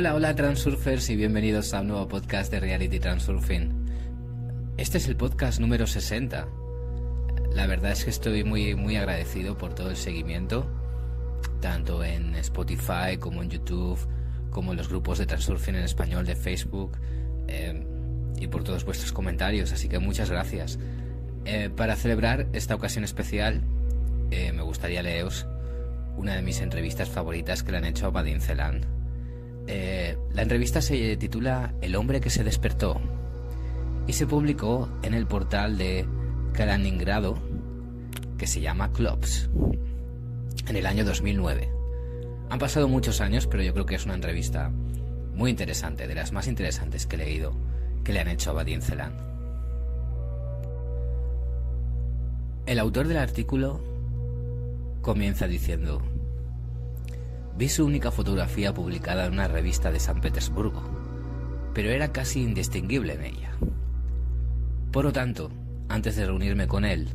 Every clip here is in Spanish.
Hola, hola Transurfers y bienvenidos a un nuevo podcast de Reality Transurfing. Este es el podcast número 60. La verdad es que estoy muy, muy agradecido por todo el seguimiento, tanto en Spotify como en YouTube, como en los grupos de Transurfing en español de Facebook, eh, y por todos vuestros comentarios, así que muchas gracias. Eh, para celebrar esta ocasión especial, eh, me gustaría leeros una de mis entrevistas favoritas que le han hecho a Badin Celan. Eh, la entrevista se titula El hombre que se despertó y se publicó en el portal de Kaliningrado que se llama Clubs en el año 2009. Han pasado muchos años, pero yo creo que es una entrevista muy interesante, de las más interesantes que he leído, que le han hecho a Badin Celan. El autor del artículo comienza diciendo, Vi su única fotografía publicada en una revista de San Petersburgo, pero era casi indistinguible en ella. Por lo tanto, antes de reunirme con él,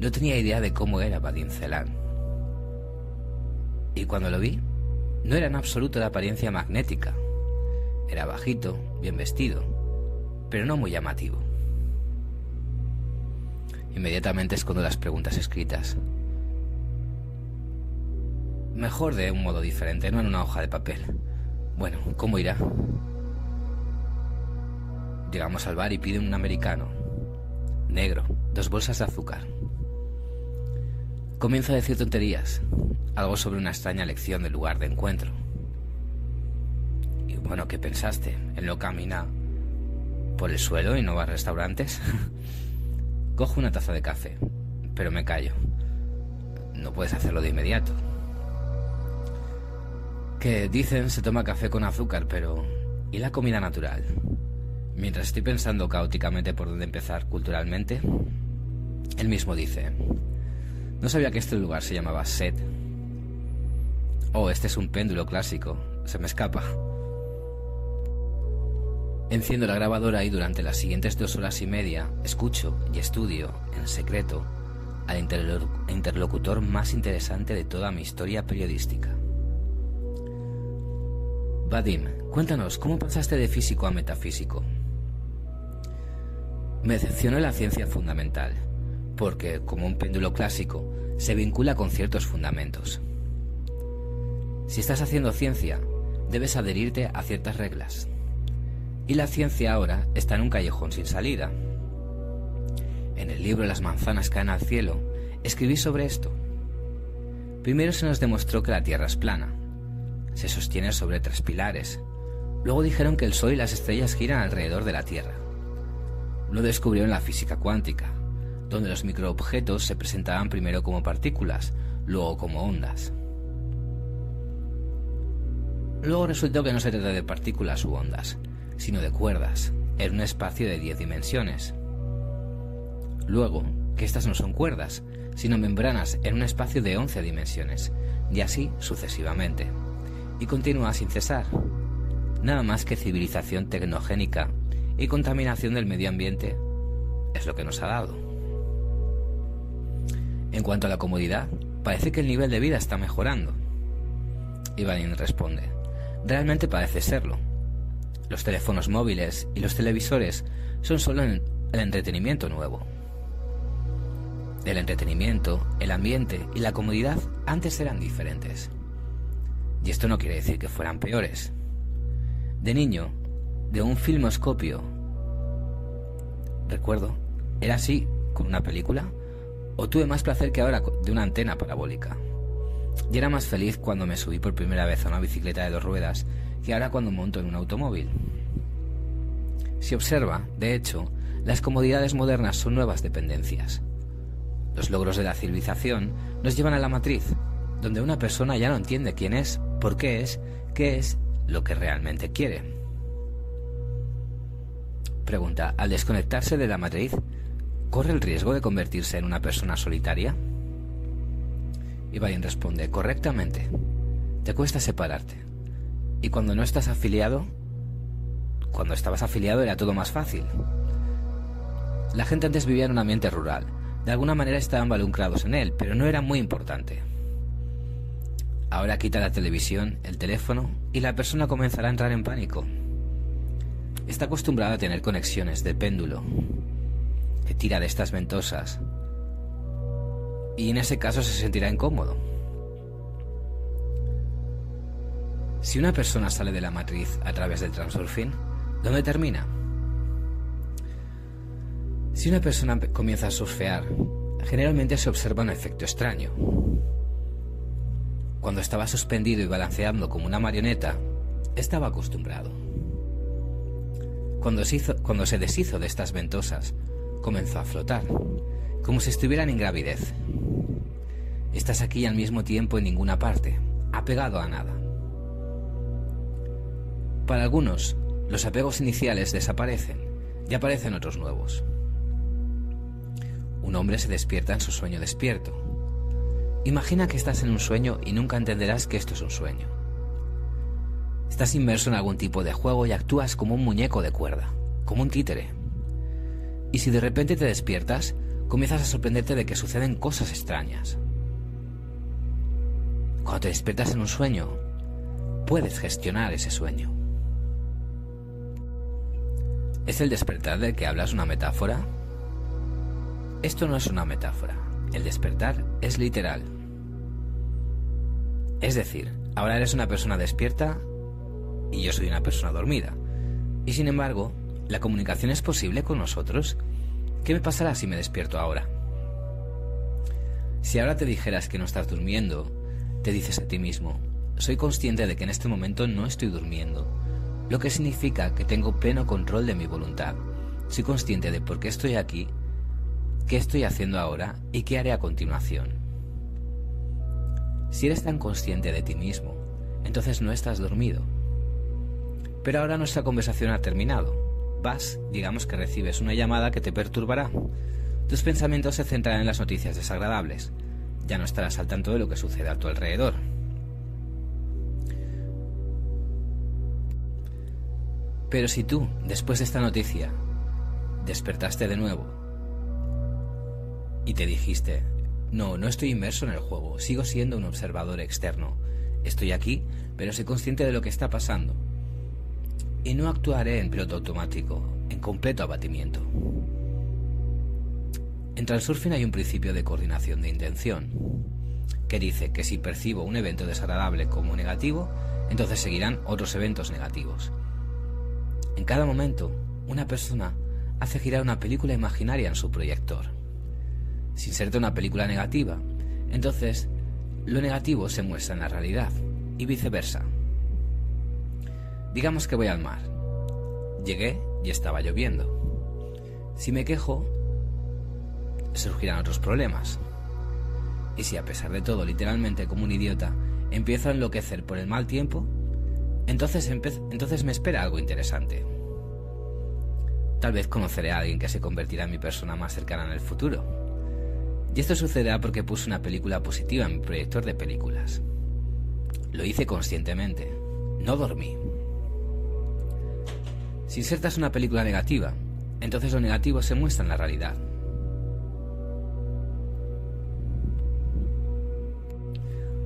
no tenía idea de cómo era Vadim Celan. Y cuando lo vi, no era en absoluto de apariencia magnética. Era bajito, bien vestido, pero no muy llamativo. Inmediatamente escondo las preguntas escritas Mejor de un modo diferente, no en una hoja de papel. Bueno, ¿cómo irá? Llegamos al bar y pide un americano. Negro, dos bolsas de azúcar. Comienza a decir tonterías, algo sobre una extraña lección del lugar de encuentro. Y bueno, ¿qué pensaste? ¿Él no camina por el suelo y no va a restaurantes? Cojo una taza de café, pero me callo. No puedes hacerlo de inmediato que dicen se toma café con azúcar, pero ¿y la comida natural? Mientras estoy pensando caóticamente por dónde empezar culturalmente, él mismo dice, no sabía que este lugar se llamaba Set. Oh, este es un péndulo clásico, se me escapa. Enciendo la grabadora y durante las siguientes dos horas y media escucho y estudio, en secreto, al interlocutor más interesante de toda mi historia periodística. Vadim, cuéntanos, ¿cómo pasaste de físico a metafísico? Me decepcionó la ciencia fundamental, porque, como un péndulo clásico, se vincula con ciertos fundamentos. Si estás haciendo ciencia, debes adherirte a ciertas reglas. Y la ciencia ahora está en un callejón sin salida. En el libro Las manzanas caen al cielo, escribí sobre esto. Primero se nos demostró que la Tierra es plana, se sostiene sobre tres pilares. Luego dijeron que el Sol y las estrellas giran alrededor de la Tierra. Lo descubrieron la física cuántica, donde los microobjetos se presentaban primero como partículas, luego como ondas. Luego resultó que no se trata de partículas u ondas, sino de cuerdas, en un espacio de 10 dimensiones. Luego, que estas no son cuerdas, sino membranas en un espacio de 11 dimensiones, y así sucesivamente y continúa sin cesar. Nada más que civilización tecnogénica y contaminación del medio ambiente es lo que nos ha dado. En cuanto a la comodidad, parece que el nivel de vida está mejorando. Ivanin responde, realmente parece serlo. Los teléfonos móviles y los televisores son solo el entretenimiento nuevo. El entretenimiento, el ambiente y la comodidad antes eran diferentes. Y esto no quiere decir que fueran peores. De niño, de un filmoscopio, recuerdo, era así con una película, o tuve más placer que ahora de una antena parabólica. Y era más feliz cuando me subí por primera vez a una bicicleta de dos ruedas que ahora cuando monto en un automóvil. Si observa, de hecho, las comodidades modernas son nuevas dependencias. Los logros de la civilización nos llevan a la matriz, donde una persona ya no entiende quién es, por qué es, qué es lo que realmente quiere. Pregunta, al desconectarse de la matriz, ¿corre el riesgo de convertirse en una persona solitaria? Ivain responde, correctamente. Te cuesta separarte. Y cuando no estás afiliado, cuando estabas afiliado era todo más fácil. La gente antes vivía en un ambiente rural. De alguna manera estaban involucrados en él, pero no era muy importante. Ahora quita la televisión, el teléfono y la persona comenzará a entrar en pánico. Está acostumbrada a tener conexiones de péndulo que tira de estas ventosas y en ese caso se sentirá incómodo. Si una persona sale de la matriz a través del transurfing, ¿dónde termina? Si una persona comienza a surfear, generalmente se observa un efecto extraño. Cuando estaba suspendido y balanceando como una marioneta, estaba acostumbrado. Cuando se, deshizo de estas ventosas, comenzó a flotar, como si estuvieran en gravidez. Estás aquí al mismo tiempo en ninguna parte, apegado a nada. Para algunos, los apegos iniciales desaparecen y aparecen otros nuevos. Un hombre se despierta en su sueño despierto. Imagina que estás en un sueño y nunca entenderás que esto es un sueño. Estás inmerso en algún tipo de juego y actúas como un muñeco de cuerda, como un títere. Y si de repente te despiertas, comienzas a sorprenderte de que suceden cosas extrañas. Cuando te despiertas en un sueño, puedes gestionar ese sueño. ¿Es el despertar del que hablas una metáfora? Esto no es una metáfora. El despertar es literal. Es decir, ahora eres una persona despierta y yo soy una persona dormida. Y sin embargo, la comunicación es posible con nosotros. ¿Qué me pasará si me despierto ahora? Si ahora te dijeras que no estás durmiendo, te dices a ti mismo, soy consciente de que en este momento no estoy durmiendo, lo que significa que tengo pleno control de mi voluntad. Soy consciente de por qué estoy aquí, qué estoy haciendo ahora y qué haré a continuación. Si eres tan consciente de ti mismo, entonces no estás dormido. Pero ahora nuestra conversación ha terminado. Vas, digamos que recibes una llamada que te perturbará. Tus pensamientos se centrarán en las noticias desagradables. Ya no estarás al tanto de lo que sucede a tu alrededor. Pero si tú, después de esta noticia, despertaste de nuevo y te dijiste, no, no estoy inmerso en el juego, sigo siendo un observador externo, estoy aquí, pero soy consciente de lo que está pasando, y no actuaré en piloto automático, en completo abatimiento. En Transurfing hay un principio de coordinación de intención, que dice que si percibo un evento desagradable como negativo, entonces seguirán otros eventos negativos. En cada momento, una persona hace girar una película imaginaria en su proyector. Si inserta una película negativa, entonces lo negativo se muestra en la realidad y viceversa. Digamos que voy al mar. Llegué y estaba lloviendo. Si me quejo, surgirán otros problemas. Y si a pesar de todo, literalmente como un idiota, empiezo a enloquecer por el mal tiempo, entonces, entonces me espera algo interesante. Tal vez conoceré a alguien que se convertirá en mi persona más cercana en el futuro. Y esto sucederá porque puse una película positiva en mi proyector de películas. Lo hice conscientemente. No dormí. Si insertas una película negativa, entonces lo negativo se muestra en la realidad.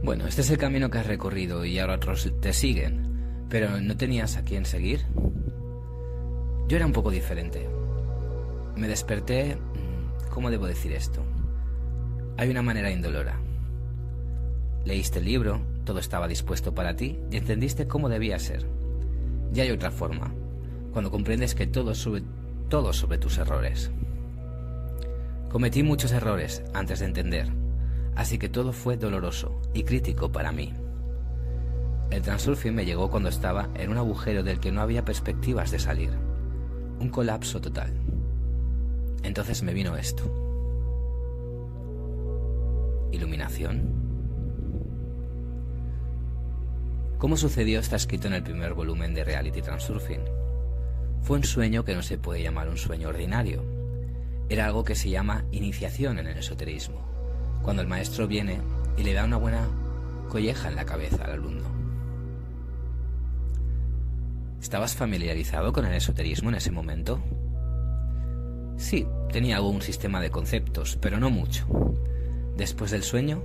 Bueno, este es el camino que has recorrido y ahora otros te siguen, pero ¿no tenías a quién seguir? Yo era un poco diferente. Me desperté... Mm, ¿Cómo debo decir esto? Hay una manera indolora. Leíste el libro, todo estaba dispuesto para ti y entendiste cómo debía ser. Y hay otra forma, cuando comprendes que todo sube todo sobre tus errores. Cometí muchos errores antes de entender, así que todo fue doloroso y crítico para mí. El transurfing me llegó cuando estaba en un agujero del que no había perspectivas de salir. Un colapso total. Entonces me vino esto. ¿Iluminación? ¿Cómo sucedió está escrito en el primer volumen de Reality Transurfing. Fue un sueño que no se puede llamar un sueño ordinario. Era algo que se llama iniciación en el esoterismo, cuando el maestro viene y le da una buena colleja en la cabeza al alumno. ¿Estabas familiarizado con el esoterismo en ese momento? Sí, tenía algún sistema de conceptos, pero no mucho. Después del sueño,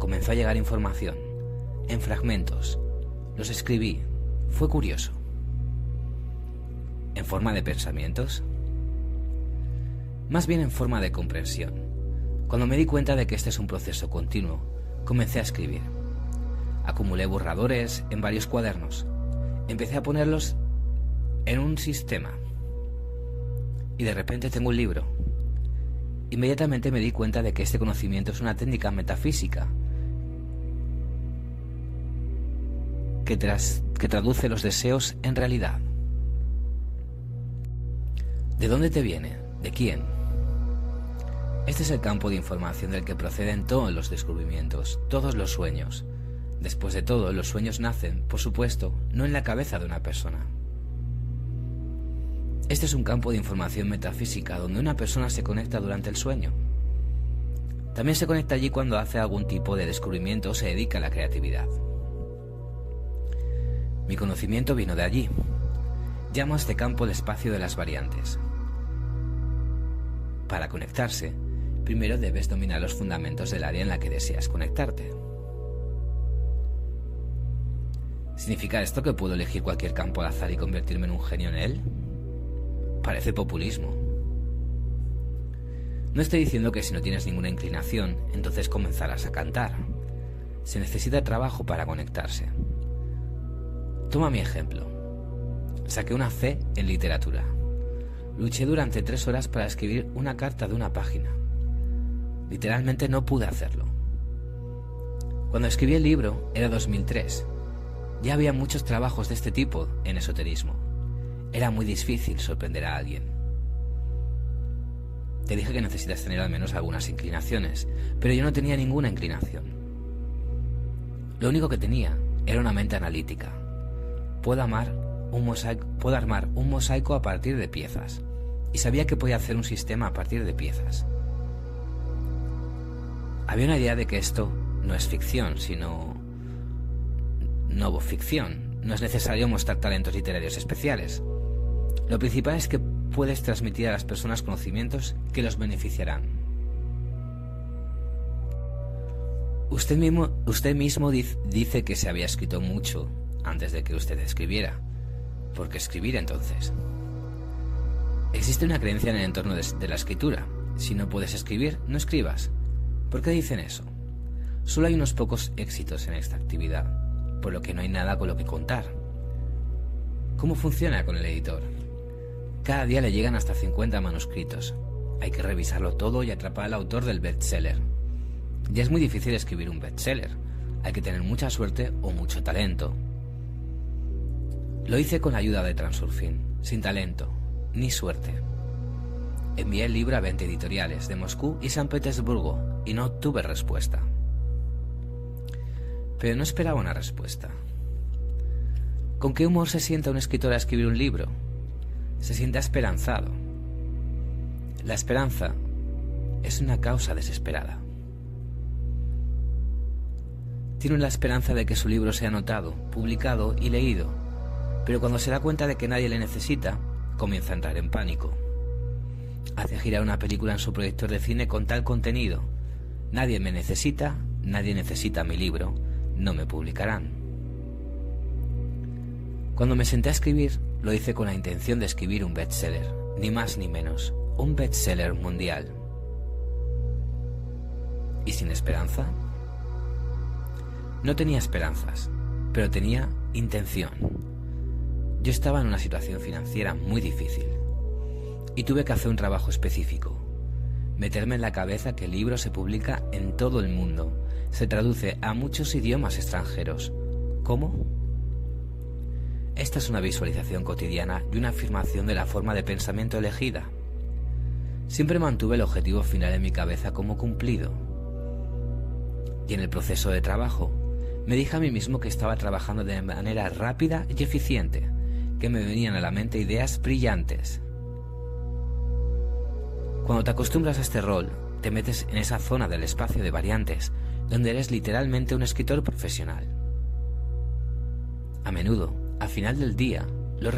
comenzó a llegar información. en fragmentos. Los escribí. Fue curioso. ¿En forma de pensamientos? Más bien en forma de comprensión. Cuando me di cuenta de que este es un proceso continuo, comencé a escribir. Acumulé borradores en varios cuadernos. Empecé a ponerlos en un sistema. Y de repente tengo un libro. Inmediatamente me di cuenta de que este conocimiento es una técnica metafísica que, que traduce los deseos en realidad. ¿De dónde te viene? ¿De quién? Este es el campo de información del que proceden todos los descubrimientos, todos los sueños. Después de todo, los sueños nacen, por supuesto, no en la cabeza de una persona. Este es un campo de información metafísica donde una persona se conecta durante el sueño. También se conecta allí cuando hace algún tipo de descubrimiento o se dedica a la creatividad. Mi conocimiento vino de allí. Llamo a este campo el espacio de las variantes. Para conectarse, primero debes dominar los fundamentos del área en la que deseas conectarte. ¿Significa esto que puedo elegir cualquier campo al azar y convertirme en un genio en él? Parece populismo. No estoy diciendo que si no tienes ninguna inclinación, entonces comenzarás a cantar. Se necesita trabajo para conectarse. Toma mi ejemplo. Saqué una C en literatura. Luché durante tres horas para escribir una carta de una página. Literalmente no pude hacerlo. Cuando escribí el libro era 2003. Ya había muchos trabajos de este tipo en esoterismo. Era muy difícil sorprender a alguien. Te dije que necesitas tener al menos algunas inclinaciones, pero yo no tenía ninguna inclinación. Lo único que tenía era una mente analítica puedo, un mosaico, puedo armar un mosaico a partir de piezas. Y sabía que podía hacer un sistema a partir de piezas. Había una idea de que esto no es ficción, sino no ficción. No es necesario mostrar talentos literarios especiales. Lo principal es que puedes transmitir a las personas conocimientos que los beneficiarán. Usted mismo, dice que se había escrito mucho antes de que usted escribiera. ¿Por qué escribir entonces? Existe una creencia en el entorno de, la escritura. Si no puedes escribir, no escribas. ¿Por qué dicen eso? Solo hay unos pocos éxitos en esta actividad, por lo que no hay nada con lo que contar. ¿Cómo funciona con el editor? Cada día le llegan hasta 50 manuscritos. Hay que revisarlo todo y atrapar al autor del bestseller. Ya es muy difícil escribir un bestseller. Hay que tener mucha suerte o mucho talento. Lo hice con la ayuda de Transurfing, sin talento, ni suerte. Envié el libro a 20 editoriales de Moscú y San Petersburgo y no tuve respuesta. Pero no esperaba una respuesta. ¿Con qué humor se sienta un escritor a escribir un libro? Se sienta esperanzado. La esperanza es una causa desesperada. Tiene la esperanza de que su libro sea notado, publicado y leído pero cuando se da cuenta de que nadie le necesita, comienza a entrar en pánico. Hace girar una película en su proyector de cine con tal contenido. Nadie me necesita, nadie necesita mi libro, no me publicarán. Cuando me senté a escribir, lo hice con la intención de escribir un bestseller, ni más ni menos, un bestseller mundial. ¿Y sin esperanza? No tenía esperanzas, pero tenía intención. Yo estaba en una situación financiera muy difícil y tuve que hacer un trabajo específico. Meterme en la cabeza que el libro se publica en todo el mundo, se traduce a muchos idiomas extranjeros. ¿Cómo? Esta es una visualización cotidiana y una afirmación de la forma de pensamiento elegida. Siempre mantuve el objetivo final en mi cabeza como cumplido. Y en el proceso de trabajo, me dije a mí mismo que estaba trabajando de manera rápida y eficiente, que me venían a la mente ideas brillantes. Cuando te acostumbras a este rol, te metes en esa zona del espacio de variantes, donde eres literalmente un escritor profesional. A menudo, al final del día, lo,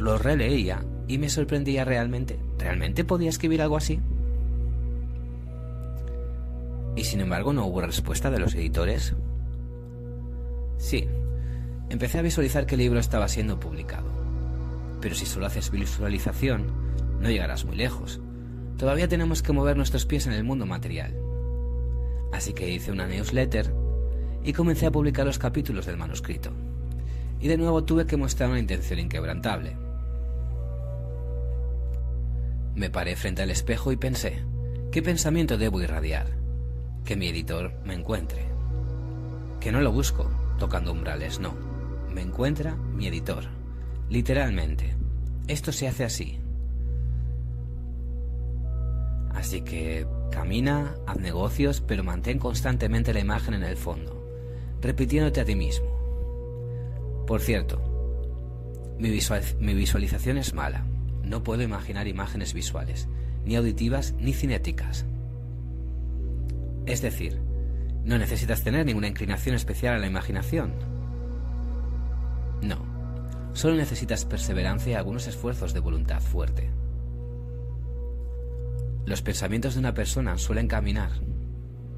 lo releía y me sorprendía realmente. ¿Realmente podía escribir algo así? Y sin embargo no hubo respuesta de los editores. Sí, empecé a visualizar que el libro estaba siendo publicado. Pero si solo haces visualización, no llegarás muy lejos. Todavía tenemos que mover nuestros pies en el mundo material. Así que hice una newsletter y comencé a publicar los capítulos del manuscrito. Y de nuevo tuve que mostrar una intención inquebrantable. Me paré frente al espejo y pensé, ¿qué pensamiento debo irradiar? Que mi editor me encuentre. Que no lo busco, tocando umbrales, no. Me encuentra mi editor. Literalmente. Esto se hace así. Así que camina, haz negocios, pero mantén constantemente la imagen en el fondo, repitiéndote a ti mismo. Por cierto, mi, visualización es mala. No puedo imaginar imágenes visuales, ni auditivas ni cinéticas. Es decir, no necesitas tener ninguna inclinación especial a la imaginación. No, solo necesitas perseverancia y algunos esfuerzos de voluntad fuerte. Los pensamientos de una persona suelen caminar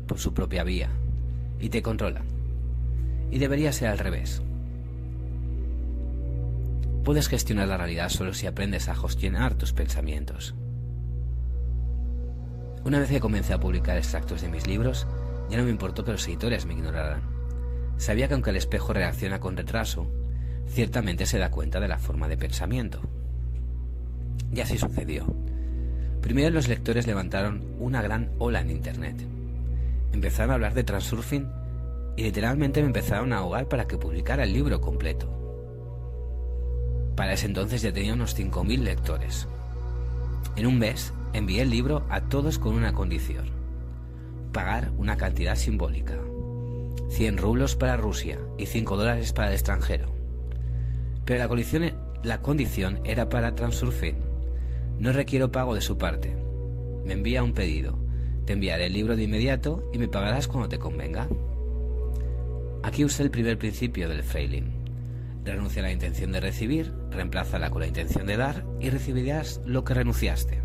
por su propia vía y te controlan. Y debería ser al revés. Puedes gestionar la realidad solo si aprendes a gestionar tus pensamientos. Una vez que comencé a publicar extractos de mis libros, ya no me importó que los editores me ignoraran. Sabía que aunque el espejo reacciona con retraso, ciertamente se da cuenta de la forma de pensamiento. Y así sucedió. Primero los lectores levantaron una gran ola en Internet. Empezaron a hablar de transurfing y literalmente me empezaron a ahogar para que publicara el libro completo. Para ese entonces ya tenía unos 5.000 lectores. En un mes envié el libro a todos con una condición. Pagar una cantidad simbólica. 100 rublos para Rusia y 5 dólares para el extranjero. Pero la condición, era para Transurfing no requiero pago de su parte. Me envía un pedido. Te enviaré el libro de inmediato y me pagarás cuando te convenga. Aquí usé el primer principio del Freiling. Renuncia a la intención de recibir, reemplázala con la intención de dar y recibirás lo que renunciaste.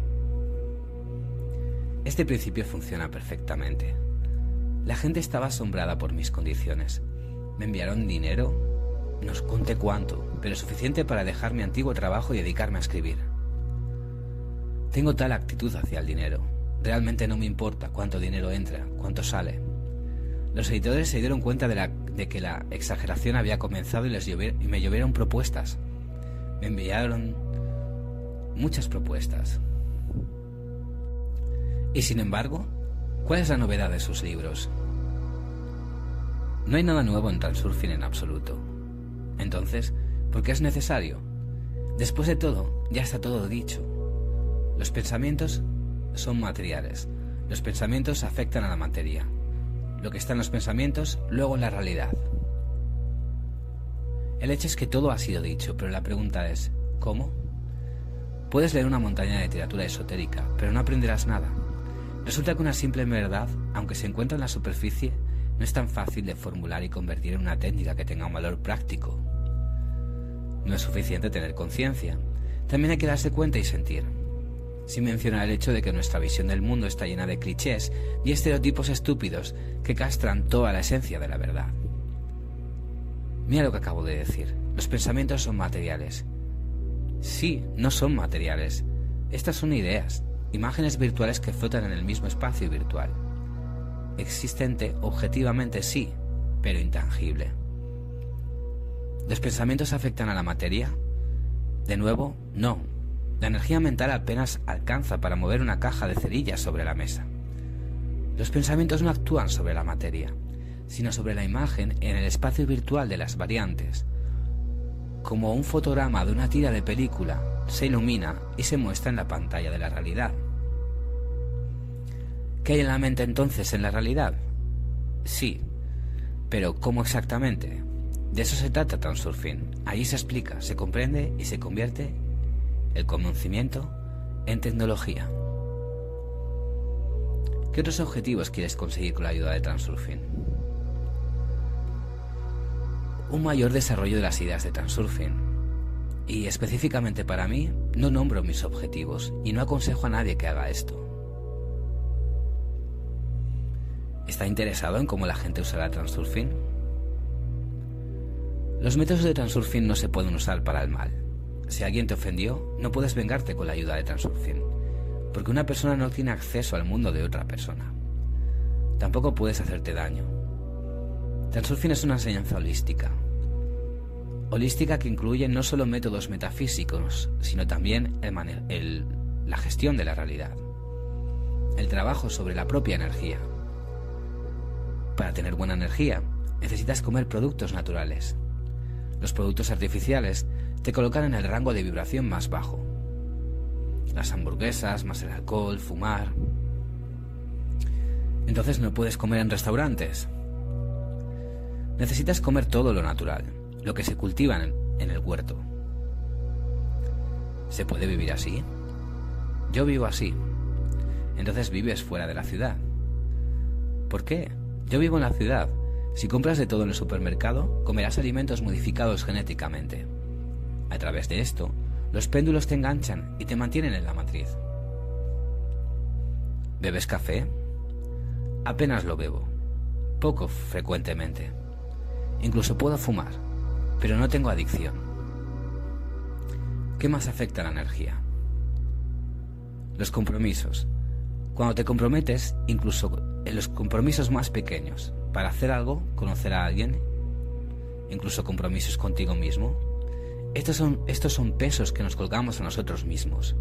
Este principio funciona perfectamente. La gente estaba asombrada por mis condiciones. Me enviaron dinero, no os conté cuánto, pero suficiente para dejar mi antiguo trabajo y dedicarme a escribir. Tengo tal actitud hacia el dinero. Realmente no me importa cuánto dinero entra, cuánto sale. Los editores se dieron cuenta de, que la exageración había comenzado y, y me llovieron propuestas. Me enviaron muchas propuestas. Y sin embargo, ¿cuál es la novedad de sus libros? No hay nada nuevo en Transurfing en absoluto. Entonces, ¿por qué es necesario? Después de todo, ya está todo dicho. Los pensamientos son materiales. Los pensamientos afectan a la materia. Lo que está en los pensamientos, luego en la realidad. El hecho es que todo ha sido dicho, pero la pregunta es, ¿cómo? Puedes leer una montaña de literatura esotérica, pero no aprenderás nada. Resulta que una simple verdad, aunque se encuentra en la superficie, no es tan fácil de formular y convertir en una técnica que tenga un valor práctico. No es suficiente tener conciencia, también hay que darse cuenta y sentir sin mencionar el hecho de que nuestra visión del mundo está llena de clichés y estereotipos estúpidos que castran toda la esencia de la verdad. Mira lo que acabo de decir. Los pensamientos son materiales. Sí, no son materiales. Estas son ideas, imágenes virtuales que flotan en el mismo espacio virtual. Existente objetivamente sí, pero intangible. ¿Los pensamientos afectan a la materia? De nuevo, no, la energía mental apenas alcanza para mover una caja de cerillas sobre la mesa. Los pensamientos no actúan sobre la materia, sino sobre la imagen en el espacio virtual de las variantes. Como un fotograma de una tira de película, se ilumina y se muestra en la pantalla de la realidad. ¿Qué hay en la mente entonces en la realidad? Sí, pero ¿cómo exactamente? De eso se trata Transurfing. Allí se explica, se comprende y se convierte el conocimiento en tecnología. ¿Qué otros objetivos quieres conseguir con la ayuda de Transurfing? Un mayor desarrollo de las ideas de Transurfing. Y específicamente para mí, no nombro mis objetivos y no aconsejo a nadie que haga esto. ¿Está interesado en cómo la gente usará Transurfing? Los métodos de Transurfing no se pueden usar para el mal. Si alguien te ofendió, no puedes vengarte con la ayuda de Transurfing, porque una persona no tiene acceso al mundo de otra persona. Tampoco puedes hacerte daño. Transurfing es una enseñanza holística. Holística que incluye no solo métodos metafísicos, sino también la gestión de la realidad. El trabajo sobre la propia energía. Para tener buena energía, necesitas comer productos naturales. Los productos artificiales te colocan en el rango de vibración más bajo. Las hamburguesas, más el alcohol, fumar. Entonces no puedes comer en restaurantes. Necesitas comer todo lo natural, lo que se cultiva en el huerto. ¿Se puede vivir así? Yo vivo así. Entonces vives fuera de la ciudad. ¿Por qué? Yo vivo en la ciudad. Si compras de todo en el supermercado, comerás alimentos modificados genéticamente. A través de esto, los péndulos te enganchan y te mantienen en la matriz. ¿Bebes café? Apenas lo bebo, poco frecuentemente. Incluso puedo fumar, pero no tengo adicción. ¿Qué más afecta la energía? Los compromisos. Cuando te comprometes, incluso en los compromisos más pequeños, para hacer algo, conocer a alguien, incluso compromisos contigo mismo, estos son, estos son pesos que nos colgamos a nosotros mismos.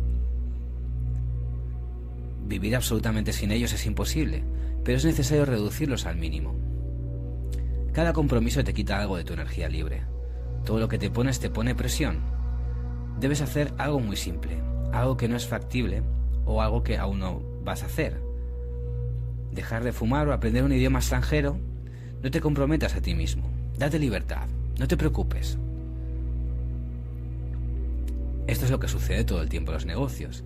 Vivir absolutamente sin ellos es imposible, pero es necesario reducirlos al mínimo. Cada compromiso te quita algo de tu energía libre. Todo lo que te pones te pone presión. Debes hacer algo muy simple, algo que no es factible o algo que aún no vas a hacer. Dejar de fumar o aprender un idioma extranjero, no te comprometas a ti mismo. Date libertad, no te preocupes. Esto es lo que sucede todo el tiempo en los negocios.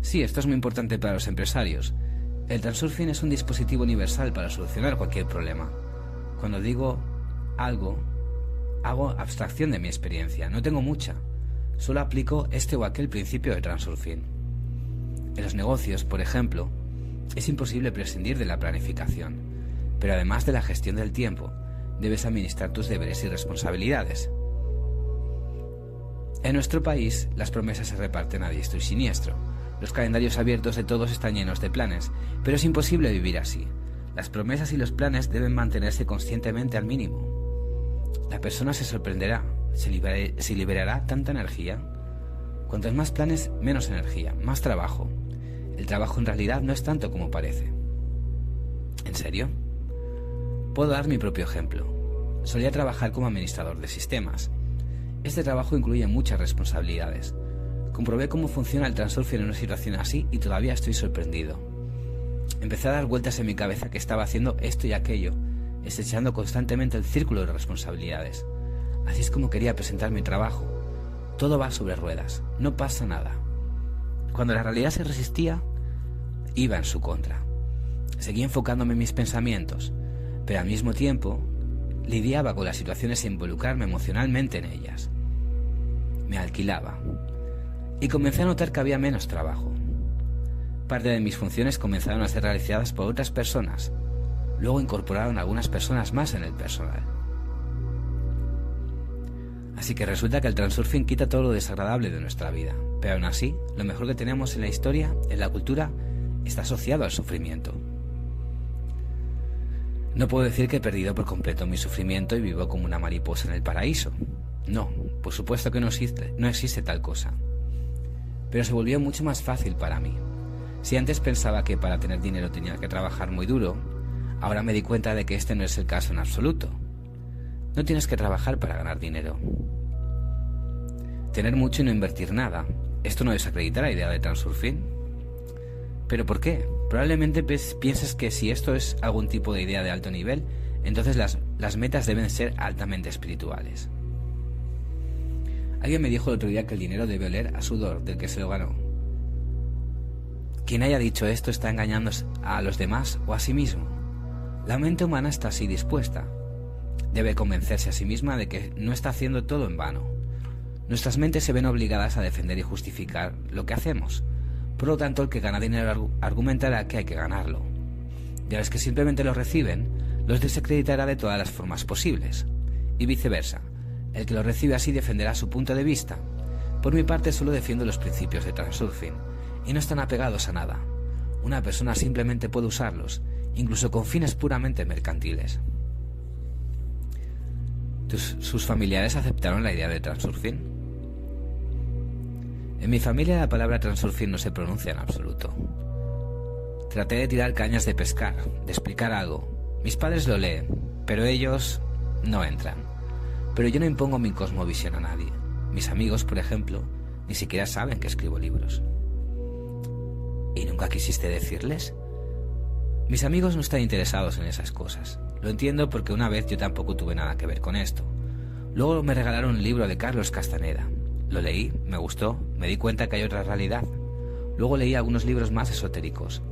Sí, esto es muy importante para los empresarios. El transurfing es un dispositivo universal para solucionar cualquier problema. Cuando digo algo, hago abstracción de mi experiencia, no tengo mucha. Solo aplico este o aquel principio de transurfing. En los negocios, por ejemplo, es imposible prescindir de la planificación, pero además de la gestión del tiempo, debes administrar tus deberes y responsabilidades. En nuestro país, las promesas se reparten a diestro y siniestro. Los calendarios abiertos de todos están llenos de planes, pero es imposible vivir así. Las promesas y los planes deben mantenerse conscientemente al mínimo. La persona se sorprenderá, se, liberará tanta energía. Cuantos más planes, menos energía, más trabajo. El trabajo en realidad no es tanto como parece. ¿En serio? Puedo dar mi propio ejemplo. Solía trabajar como administrador de sistemas este trabajo incluye muchas responsabilidades. Comprobé cómo funciona el transurfing en una situación así y todavía estoy sorprendido. Empecé a dar vueltas en mi cabeza que estaba haciendo esto y aquello, estrechando constantemente el círculo de responsabilidades. Así es como quería presentar mi trabajo. Todo va sobre ruedas, no pasa nada. Cuando la realidad se resistía, iba en su contra. Seguía enfocándome en mis pensamientos, pero al mismo tiempo lidiaba con las situaciones e involucrarme emocionalmente en ellas. Me alquilaba y comencé a notar que había menos trabajo. Parte de mis funciones comenzaron a ser realizadas por otras personas. Luego incorporaron algunas personas más en el personal. Así que resulta que el transurfing quita todo lo desagradable de nuestra vida. Pero aún así, lo mejor que tenemos en la historia, en la cultura, está asociado al sufrimiento. No puedo decir que he perdido por completo mi sufrimiento y vivo como una mariposa en el paraíso. No, por supuesto que no existe, tal cosa. Pero se volvió mucho más fácil para mí. Si antes pensaba que para tener dinero tenía que trabajar muy duro, ahora me di cuenta de que este no es el caso en absoluto. No tienes que trabajar para ganar dinero. Tener mucho y no invertir nada. Esto no desacredita la idea de Transurfing. ¿Pero por qué? Probablemente pienses que si esto es algún tipo de idea de alto nivel, entonces las, las metas deben ser altamente espirituales. Alguien me dijo el otro día que el dinero debe oler a sudor del que se lo ganó. Quien haya dicho esto está engañando a los demás o a sí mismo. La mente humana está así dispuesta. Debe convencerse a sí misma de que no está haciendo todo en vano. Nuestras mentes se ven obligadas a defender y justificar lo que hacemos, por lo tanto, el que gana dinero argumentará que hay que ganarlo. Y a los que simplemente lo reciben, los desacreditará de todas las formas posibles. y viceversa. El que lo recibe así defenderá su punto de vista. Por mi parte solo defiendo los principios de Transurfing, y no están apegados a nada. Una persona simplemente puede usarlos, incluso con fines puramente mercantiles. ¿Sus familiares aceptaron la idea de Transurfing? En mi familia la palabra Transurfing no se pronuncia en absoluto. Traté de tirar cañas de pescar, de explicar algo. Mis padres lo leen, pero ellos no entran. Pero yo no impongo mi cosmovisión a nadie. Mis amigos, por ejemplo, ni siquiera saben que escribo libros. ¿Y nunca quisiste decirles? Mis amigos no están interesados en esas cosas. Lo entiendo porque una vez yo tampoco tuve nada que ver con esto. Luego me regalaron un libro de Carlos Castaneda. Lo leí, me gustó, me di cuenta que hay otra realidad. Luego leí algunos libros más esotéricos.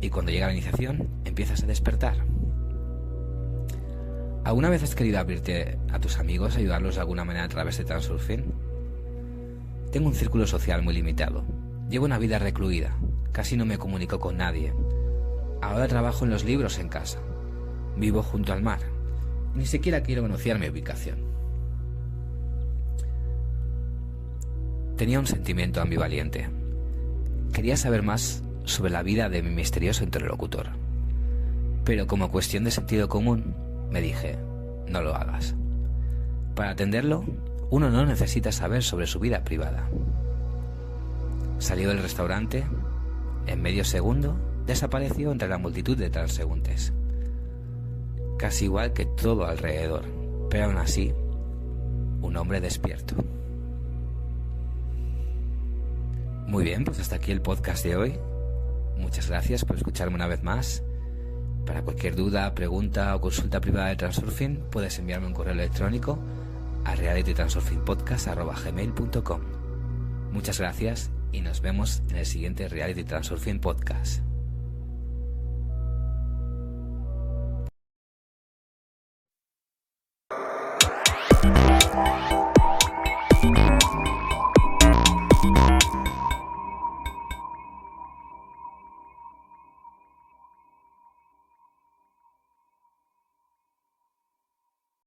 Y cuando llega la iniciación, empiezas a despertar. ¿Alguna vez has querido abrirte a tus amigos, ayudarlos de alguna manera a través de Transurfing? Tengo un círculo social muy limitado. Llevo una vida recluida. Casi no me comunico con nadie. Ahora trabajo en los libros en casa. Vivo junto al mar. Ni siquiera quiero conocer mi ubicación. Tenía un sentimiento ambivaliente. Quería saber más sobre la vida de mi misterioso interlocutor. Pero como cuestión de sentido común, me dije, no lo hagas. Para atenderlo, uno no necesita saber sobre su vida privada. Salió del restaurante, en medio segundo, desapareció entre la multitud de transeúntes. Casi igual que todo alrededor, pero aún así, un hombre despierto. Muy bien, pues hasta aquí el podcast de hoy. Muchas gracias por escucharme una vez más. Para cualquier duda, pregunta o consulta privada de Transurfing, puedes enviarme un correo electrónico a realitytransurfingpodcast.com. Muchas gracias y nos vemos en el siguiente Reality Transurfing Podcast.